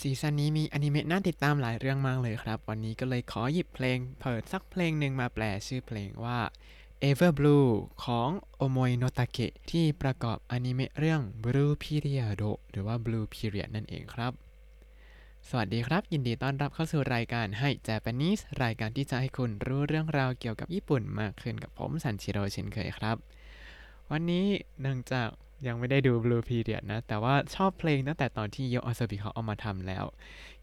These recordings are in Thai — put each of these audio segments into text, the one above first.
ซีซั่นนี้มีอนิเมะน่าติดตามหลายเรื่องมากเลยครับ วันนี้ก็เลยขอหยิบเพลง เปิดสักเพลงหนึ่งมาแปลชื่อเพลงว่า Ever Blue ของ Omoi no Take ที่ประกอบอนิเมะเรื่อง Blue Period หรือว่า Blue Period นั่นเองครับ สวัสดีครับ ยินดีต้อนรับเข้าสู่รายการให้ Japanese รายการที่จะให้คุณรู้เรื่องราวเกี่ยวกับญี่ปุ่นมากขึ้นกับผมสันชิโร่เช่นเคยครับ วันนี้เนื่องจาก ยังไม่ได้ดู Blue Period นะ แต่ว่าชอบเพลงตั้งแต่ตอนที่โยอาซาบิเขาเอามาทำแล้ว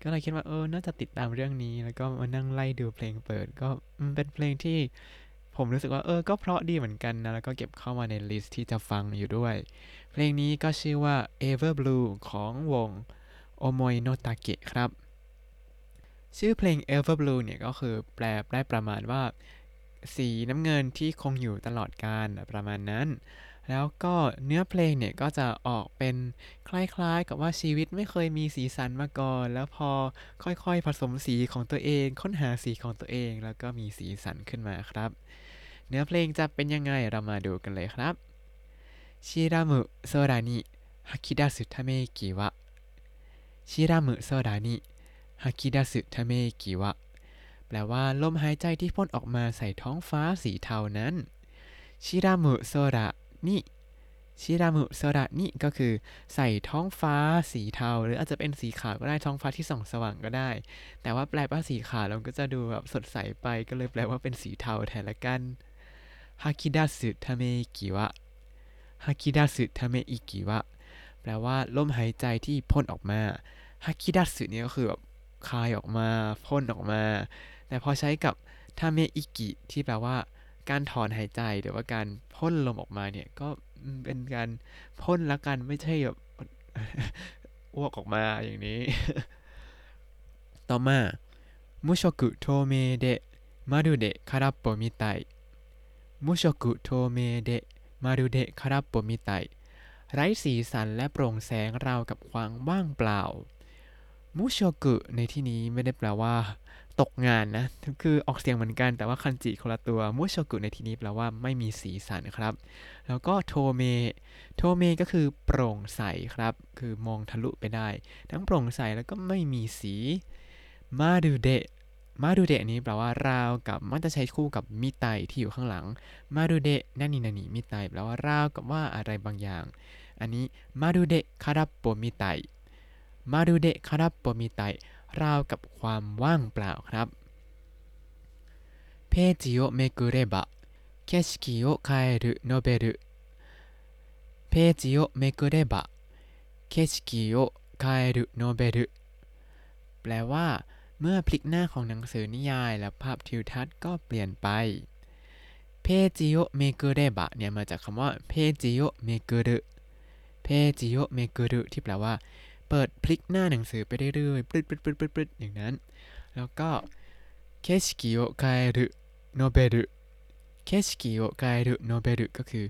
ก็เลยคิดว่าเออ น่าจะติดตามเรื่องนี้ แล้วก็มานั่งไล่ดูเพลงเปิด ก็เป็นเพลงที่ผมรู้สึกว่าเออ ก็เพราะดีเหมือนกันนะ แล้วก็เก็บเข้ามาในลิสต์ที่จะฟังอยู่ด้วย เพลงนี้ก็ชื่อว่า Ever Blue ของวง Omoi no Take ครับ ชื่อเพลง Ever Blue เนี่ยก็คือแปลได้ประมาณว่า สีน้ำเงินที่คงอยู่ตลอดกาลประมาณนั้น แล้วก็เนื้อเพลงเนี่ยก็จะออกเป็นคล้ายๆ กับว่าชีวิตไม่เคยมีสีสันมาก่อน แล้วพอค่อยๆ ผสมสีของตัวเอง ค้นหาสีของตัวเอง แล้วก็มีสีสันขึ้นมาครับ เนื้อเพลงจะเป็นยังไงเรามาดูกันเลยครับชิรามุโซรานิฮักิดัสุทาเมกิวะชิรามุโซรานิ吐き出すため息は แปลว่าลมหายใจที่พ่นออกมาใส่ท้องฟ้าสีเทานั้นชิรามุโซระ นิชิรามุโซระนิก็คือใส่ท้องฟ้าสีเทา หรืออาจจะเป็นสีขาวก็ได้ท้องฟ้าที่ส่องสว่างก็ได้ แต่ว่าแปลว่าสีขาวเราก็จะดูแบบสดใสไปก็เลยแปลว่าเป็นสีเทาแทนละกัน吐き出すため息は 吐き出すため息はแปลว่าลมหายใจที่พ่นออกมาฮาคิดัสึเนี่ยก็คือแบบคายออกมาพ่นออกมา แต่พอใช้กับทาเมอิกิที่แปลว่า การถอนหายใจหรือว่าการพ่นลมออกมาเนี่ยก็เป็นการพ่นละกันไม่ใช่แบบอ้วกออกมาอย่างนี้ ต่อมามุโชกุโทเมเดะมารุเดะคาราโปมิไต無色透明でまるで空っぽみたい ไร้สีสันและโปร่งแสงราวกับความว่างเปล่า มุโชกุในที่นี้ไม่ได้แปลว่า ตกงานนะ คือออกเสียงเหมือนกันแต่ว่าคันจิคนละตัวมุโชกุในที่นี้แปลว่าไม่มีสีสันครับ แล้วก็透明 透明 ก็คือโปร่งใสครับ คือมองทะลุไปได้ ทั้งโปร่งใสแล้วก็ไม่มีสี まるで まるで นี้แปลว่าราวกับมันจะใช้คู่กับみたい ที่อยู่ข้างหลัง まるで何々何々みたい แปลว่าราวกับว่าอะไรบางอย่าง อันนี้まるで空っぽみたい まるで空っぽみたい ราวกับความว่างเปล่าครับページをめくれば景色を変えるノベル ページをめくれば景色を変えるノベル แปลว่าเมื่อพลิกหน้าของหนังสือนิยายและภาพทิวทัศน์ก็เปลี่ยนไปページをめくれば เนี่ยมาจากคำว่าページをめくる ページをめくる ที่แปลว่า เปิดพลิกหน้าหนังสือไปเรื่อยๆพลิกๆๆๆอย่างนั้น แล้วก็景色を変えるノベル 景色を変えるノベル ก็คือ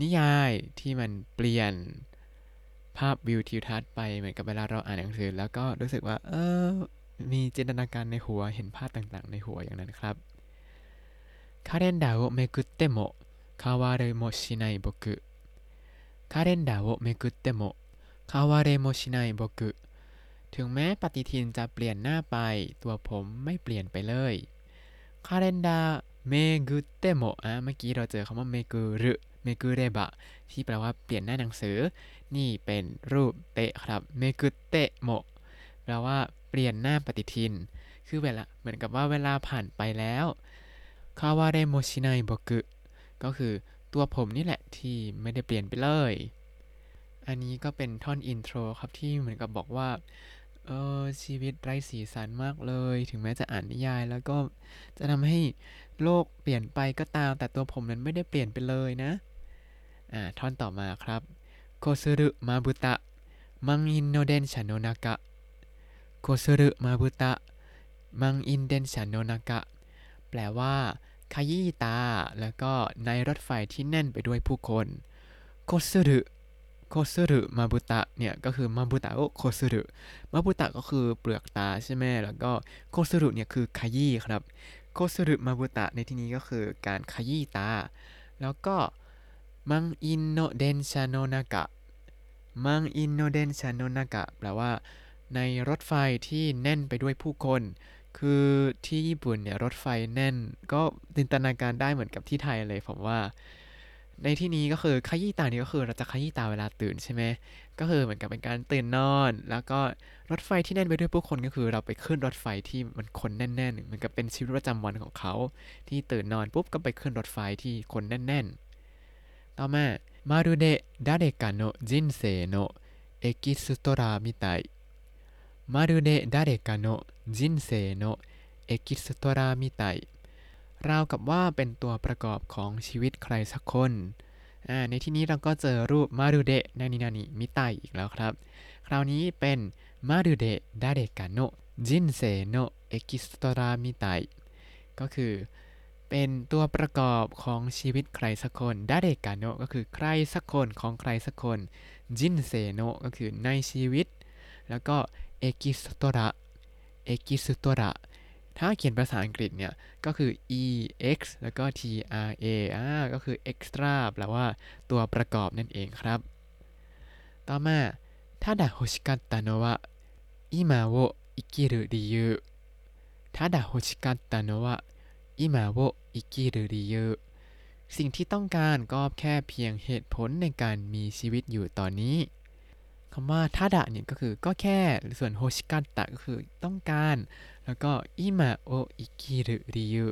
นิยายที่มันเปลี่ยนภาพวิวทิวทัศน์ไปเหมือนกับเวลาเราอ่านหนังสือ แล้วก็รู้สึกว่า เออ มีจินตนาการในหัวเห็นภาพต่างๆ ในหัวอย่างนั้นครับカレンダーをめくっても変われもしない僕 カレンダーをめくっても 変われもしない僕 ถึงแม้ปฏิทินจะเปลี่ยนหน้าไป ตัวผมไม่เปลี่ยนไปเลยカレンダーめくっても อะเมื่อกี้เราเจอคำว่าめくる めくれば ที่แปลว่าเปลี่ยนหน้าหนังสือ นี่เป็นรูป て ครับ めくっても แปลว่าเปลี่ยนหน้าปฏิทิน คือเวลาเหมือนกับว่าเวลาผ่านไปแล้ว変われもしない僕 ก็คือตัวผมนี่แหละที่ไม่ได้เปลี่ยนไปเลย อันนี้ก็เป็นท่อนอินโทรครับที่เหมือนกับบอกว่าเออชีวิตไร้สีสันมากเลย ถึงแม้จะอ่านนิยาย แล้วก็จะทำให้โลกเปลี่ยนไปก็ตาม แต่ตัวผมนั้นไม่ได้เปลี่ยนไปเลยนะ อ่า ท่อนต่อมาครับโคซุรุมาบุตะมังอินโนเดนชานโนนากะโคซุรุมาบุตะมังอินเดนชานโนนากะแปลว่าขยี้ตา แล้วก็ในรถไฟที่แน่นไปด้วยผู้คนโคซุรุ こする瞼 เนี่ยก็คือ 瞼をこする 瞼 ก็คือเปลือกตาใช่ไหมแล้วก็こする เนี่ยคือขยี้ครับこする瞼 ในที่นี้ก็คือการขยี้ตา แล้วก็満員の電車の中 満員の電車の中 แปลว่า ในรถไฟที่แน่นไปด้วยผู้คน คือที่ญี่ปุ่นเนี่ยรถไฟแน่น ก็จินตนาการได้เหมือนกับที่ไทยเลยผมว่า ในที่นี้ก็คือขยี้ตานี่ก็คือเราจะขยี้ตาเวลาตื่นใช่ไหมก็คือเหมือนกับเป็นการตื่นนอน แล้วก็รถไฟที่แน่นไปด้วยผู้คนก็คือเราไปขึ้นรถไฟที่มันคนแน่นๆเหมือนกับเป็นชีวิตประจำวันของเขา ที่ตื่นนอนปุ๊บก็ไปขึ้นรถไฟที่คนแน่นๆ ต่อมาまるで誰かの人生のエキストラみたい まるで誰かの人生のエキストラみたい ราวกับว่าเป็นตัวประกอบของชีวิตใครสักคนในที่นี้เราก็เจอรูปまるで何々みたいอีกแล้วครับ คราวนี้เป็นまるで誰かの人生のエキストラみたいก็คือเป็นตัวประกอบของชีวิตใครสักคน誰かのก็คือใครสักคนของใครสักคน人生のก็คือในชีวิต แล้วก็エキストラเอกิสตระ ถ้าเขียนภาษาอังกฤษเนี่ย ก็คือ e x แล้วก็ t r a อ่าก็คือ extra แปลว่าตัวประกอบนั่นเองครับ ต่อมาただ欲しかったのは今を生きる理由ただ欲しかったのは今を生きる理由สิ่งที่ต้องการก็แค่เพียงเหตุผลในการมีชีวิตอยู่ตอนนี้คำว่าทาดะเนี่ยก็คือก็แค่ส่วนโฮชิกัตตะก็คือต้องการ แล้วก็อิมาโออิกิรุริยุ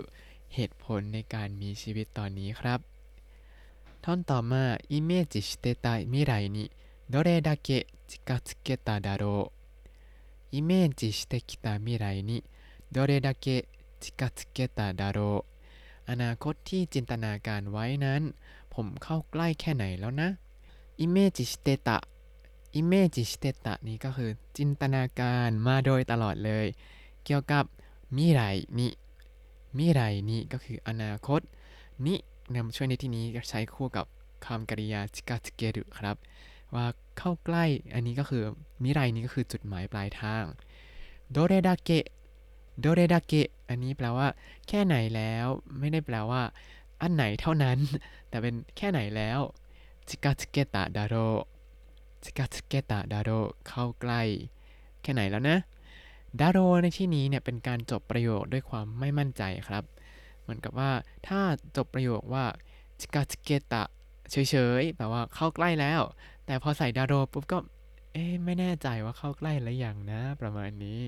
เหตุผลในการมีชีวิตตอนนี้ครับ ท่อนต่อมาอิเมจิสเตตายมิไรนิโดเรดาเกจิกาสเกตาดาโรอิเมจิสเตกิตามิราเกจิกาสเกตาดาโรอนาคตที่จินตนาการไว้นั้น ผมเข้าใกล้แค่ไหนแล้วนะイメージしてた イメージしてたนี้ก็คือจินตนาการมาโดยตลอดเลย เกี่ยวกับ未来に 未来にก็คืออนาคต に คำช่วยในที่นี้ใช้คู่กับคำกริยา近づけるครับ ว่าเข้าใกล้อันนี้ก็คือ未来にก็คือจุดหมายปลายทางどれだけ どれだけอันนี้แปลว่า แค่ไหนแล้ว ไม่ได้แปลว่า อันไหนเท่านั้น แต่เป็นแค่ไหนแล้วจิกาสเกตะดาโรจิกาสเกตะดาโรเข้าใกล้ แค่ไหนแล้วนะ ดาโรในที่นี้เนี่ยเป็นการจบประโยคด้วยความไม่มั่นใจครับ เหมือนกับว่าถ้าจบประโยคว่าจิกาสเกตะเฉยๆแปลว่าเข้าใกล้แล้ว แต่พอใส่ดาโรปุ๊บก็ เอ๊ะไม่แน่ใจว่าเข้าใกล้หรือยังนะ ประมาณนี้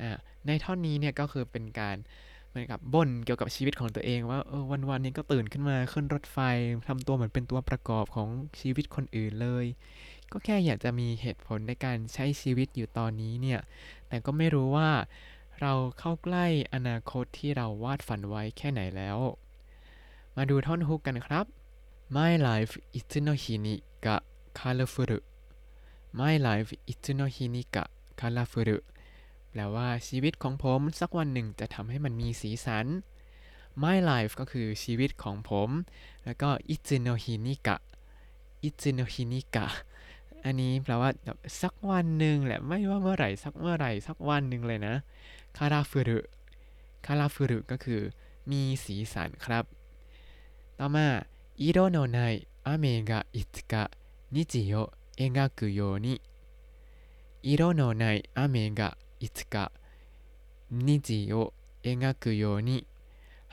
อ่าในท่อนนี้เนี่ยก็คือเป็นการเหมือนกับบ่นเกี่ยวกับชีวิตของตัวเองว่าเออวันๆนี้ก็ตื่นขึ้นมาขึ้นรถไฟทำตัวเหมือนเป็นตัวประกอบของชีวิตคนอื่นเลย ก็แค่อยากจะมีเหตุผลในการใช้ชีวิตอยู่ตอนนี้เนี่ย แต่ก็ไม่รู้ว่าเราเข้าใกล้อนาคตที่เราวาดฝันไว้แค่ไหนแล้ว มาดูท่อนฮุกกันครับ My life is no hini ga colorful My life is no hini ga colorful แปลว่าชีวิตของผมสักวันหนึ่งจะทำให้มันมีสีสัน My life ก็คือชีวิตของผม แล้วก็ i t s u n o h i n i k a i t s u n o h i n i k a ันนี้แปลว่าสักวันหนึ่งแหละไม่ว่าเมื่อไหร่สักเมื่อไหร่สักวันหนึ่งเลยนะคาราฟุรุคาราฟุรุก็คือมีสีสันครับ ต่อมา色の無い雨がいつか虹を描くように 色の無い雨がいつか虹を描くように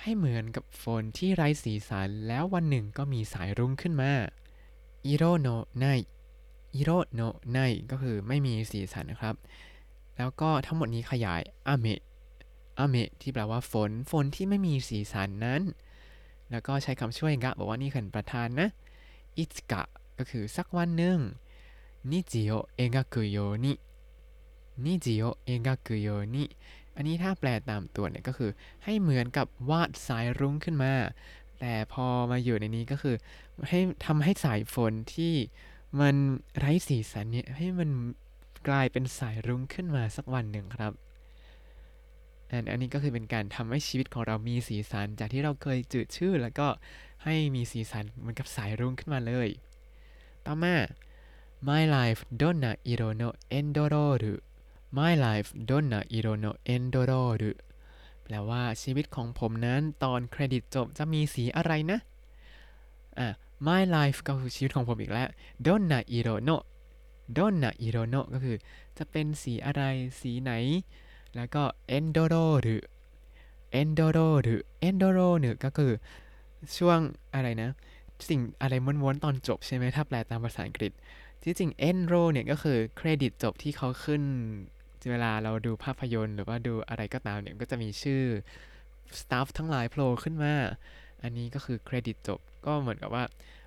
ให้เหมือนกับฝนที่ไร้สีสันแล้ววันหนึ่งก็มีสายรุ้งขึ้นมา色の無い 色の無いก็คือไม่มีสีสันนะครับ แล้วก็ทั้งหมดนี้ขยายอาเมะอาเมะที่แปลว่าฝน ฝนที่ไม่มีสีสันนั้น แล้วก็ใช้คำช่วยกะบอกว่านี่คือประธานนะอิตกะก็คือสักวันหนึ่งนิจิโอเองะกุโยนินิจิโอเองะกุโยนิอันนี้ถ้าแปลตามตัวเนี่ยก็คือให้เหมือนกับวาดสายรุ้งขึ้นมา แต่พอมาอยู่ในนี้ก็คือให้ทำให้สายฝนที่ มันไร้สีสันเนี่ยให้มันกลายเป็นสายรุ้งขึ้นมาสักวันหนึ่งครับอันอันนี้ก็คือเป็นการทำให้ชีวิตของเรามีสีสัน จากที่เราเคยจืดชืดแล้วก็ให้มีสีสันเหมือนกับสายรุ้งขึ้นมาเลย ต่อมา My life donna iro no endororu My life donna iro no endororu แปลว่าชีวิตของผมนั้นตอนเครดิตจบจะมีสีอะไรนะ อะ My life ก็คือชีวิตของผมอีกแล้ว donna iro no โดนนะอิโรโนก็คือจะเป็นสีอะไรสีไหน แล้วก็เอนโดโรหรือเอนโดโรหรือเอนโดโรเนี่ยก็คือช่วงอะไรนะ สิ่งอะไรม้วนๆ ตอนจบใช่ไหมถ้าแปลตามภาษาอังกฤษ ที่จริง endro เนี่ยก็คือเครดิตจบที่เขาขึ้นเวลาเราดูภาพยนตร์หรือว่าดูอะไรก็ตามเนี่ยก็จะมีชื่อ staff ทั้งหลายโผล่ขึ้นมา อันนี้ก็คือเครดิตจบ ก็เหมือนกับว่า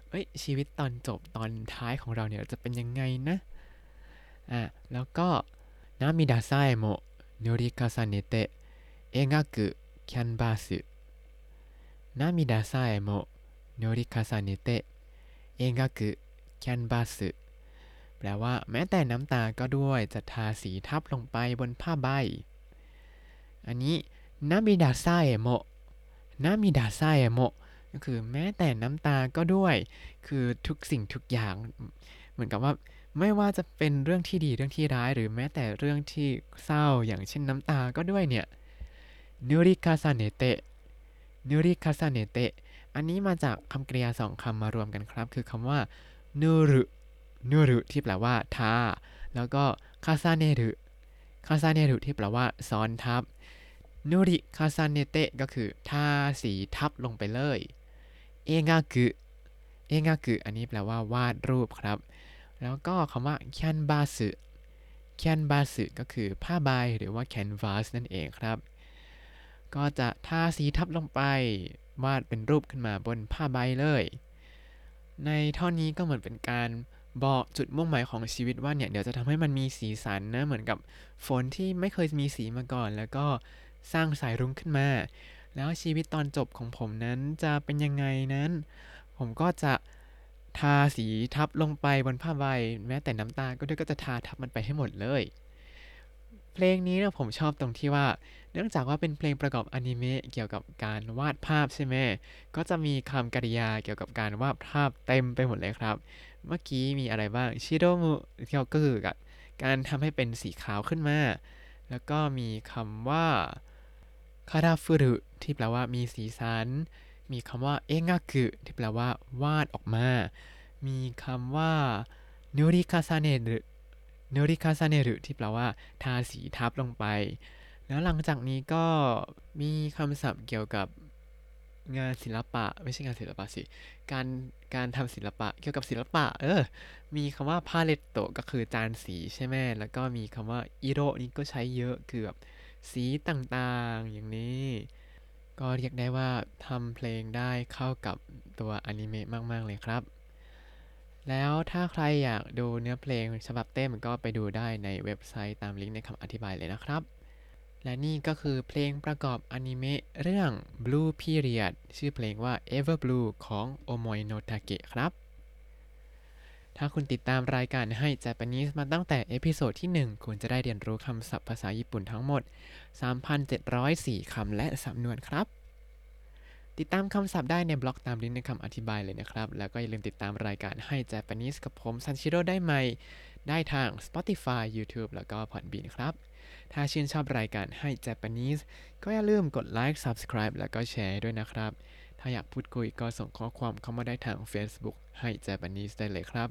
เอ้ยชีวิตตอนจบตอนท้ายของเราเนี่ยจะเป็นยังไงนะ อะ แล้วก็涙さえも塗り重ねて描くキャンバス 涙さえも塗り重ねて描くキャンバスแปลว่าแม้แต่น้ำตาก็ด้วยจะทาสีทับลงไปบนผ้าใบ อันนี้涙さえも 涙さえも ก็คือแม้แต่น้ำตาก็ด้วย คือทุกสิ่งทุกอย่าง เหมือนกับว่าไม่ว่าจะเป็นเรื่องที่ดีเรื่องที่ร้าย หรือแม้แต่เรื่องที่เศร้าอย่างเช่นน้ำตาก็ด้วยเนี่ยนูริคาซาเนเตะนูริคาซาเนเตะอันนี้มาจากคำกริยาสองคำมารวมกันครับ คือคำว่านูรุนูรุที่แปลว่าทาแล้วก็คาซาเนรุคาซาเนรุที่แปลว่าซ้อนทับนูริคาซาเนเตะก็คือทาสีทับลงไปเลย เองากุเองากุอันนี้แปลว่าวาดรูปครับ แล้วก็คำว่าแคนบาสึแคนบาสึก็คือผ้าใบหรือว่าแคนวาสนั่นเองครับ ก็จะทาสีทับลงไป วาดเป็นรูปขึ้นมาบนผ้าใบเลย ในท่อนนี้ก็เหมือนเป็นการบอกจุดมุ่งหมายของชีวิตว่าเนี่ยเดี๋ยวจะทำให้มันมีสีสันนะเหมือนกับฝนที่ไม่เคยมีสีมาก่อน แล้วก็สร้างสายรุ้งขึ้นมา แล้วชีวิตตอนจบของผมนั้นจะเป็นยังไงนั้น ผมก็จะทาสีทับลงไปบนผ้าใบ แม้แต่น้ำตาก็ด้วยก็จะทาทับมันไปให้หมดเลย เพลงนี้นะผมชอบตรงที่ว่า เนื่องจากว่าเป็นเพลงประกอบอนิเมะเกี่ยวกับการวาดภาพใช่ไหมก็จะมีคำกริยาเกี่ยวกับการวาดภาพเต็มไปหมดเลยครับ เมื่อกี้มีอะไรบ้างชิโดมุที่ก็คือการทำให้เป็นสีขาวขึ้นมา แล้วก็มีคำว่า คาราฟุรุที่แปลว่ามีสีสัน มีคำว่าเองากุที่แปลว่าวาดออกมา มีคำว่านูริคาซาเนรุนูริคาซาเนรุที่แปลว่า ทาสีทับลงไป แล้วหลังจากนี้ก็มีคำศัพท์เกี่ยวกับงานศิลปะ ไม่ใช่งานศิลปะสิ การการทำศิลปะเกี่ยวกับศิลปะ เออ มีคำว่าパレットก็คือจานสีใช่ไหมแล้วก็มีคำว่าอิโรนี่ก็ใช้เยอะคือแบบ สีต่างๆ อย่างนี้ ก็เรียกได้ว่าทำเพลงได้เข้ากับตัวอนิเมะมาก ๆ เลยครับ แล้วถ้าใครอยากดูเนื้อเพลงฉบับเต็มก็ไปดูได้ในเว็บไซต์ตามลิงก์ในคำอธิบายเลยนะครับ และนี่ก็คือเพลงประกอบอนิเมะเรื่อง Blue Period ชื่อเพลงว่า Ever Blue ของ Omoi no Take ครับ ถ้าคุณติดตามรายการให้ Japanese มาตั้งแต่ episode ที่ 1 คุณจะได้เรียนรู้คำศัพท์ภาษาญี่ปุ่นทั้งหมด 3,704 คำและสำนวนครับ ติดตามคำศัพท์ได้ในบล็อกตามลิงก์ในคำอธิบายเลยนะครับ แล้วก็อย่าลืมติดตามรายการให้ Japanese กับผมซันชิโร่ได้ใหม่ ได้ทาง Spotify YouTube แล้วก็ Podbean ครับ ถ้าชื่นชอบรายการให้ Japanese ก็อย่าลืมกดไลค์ Subscribe แล้วก็แชร์ด้วยนะครับถ้าอยากพูดคุยก็ส่งข้อความเข้ามาได้ทาง Facebook ให้ Japanese ได้เลยครับ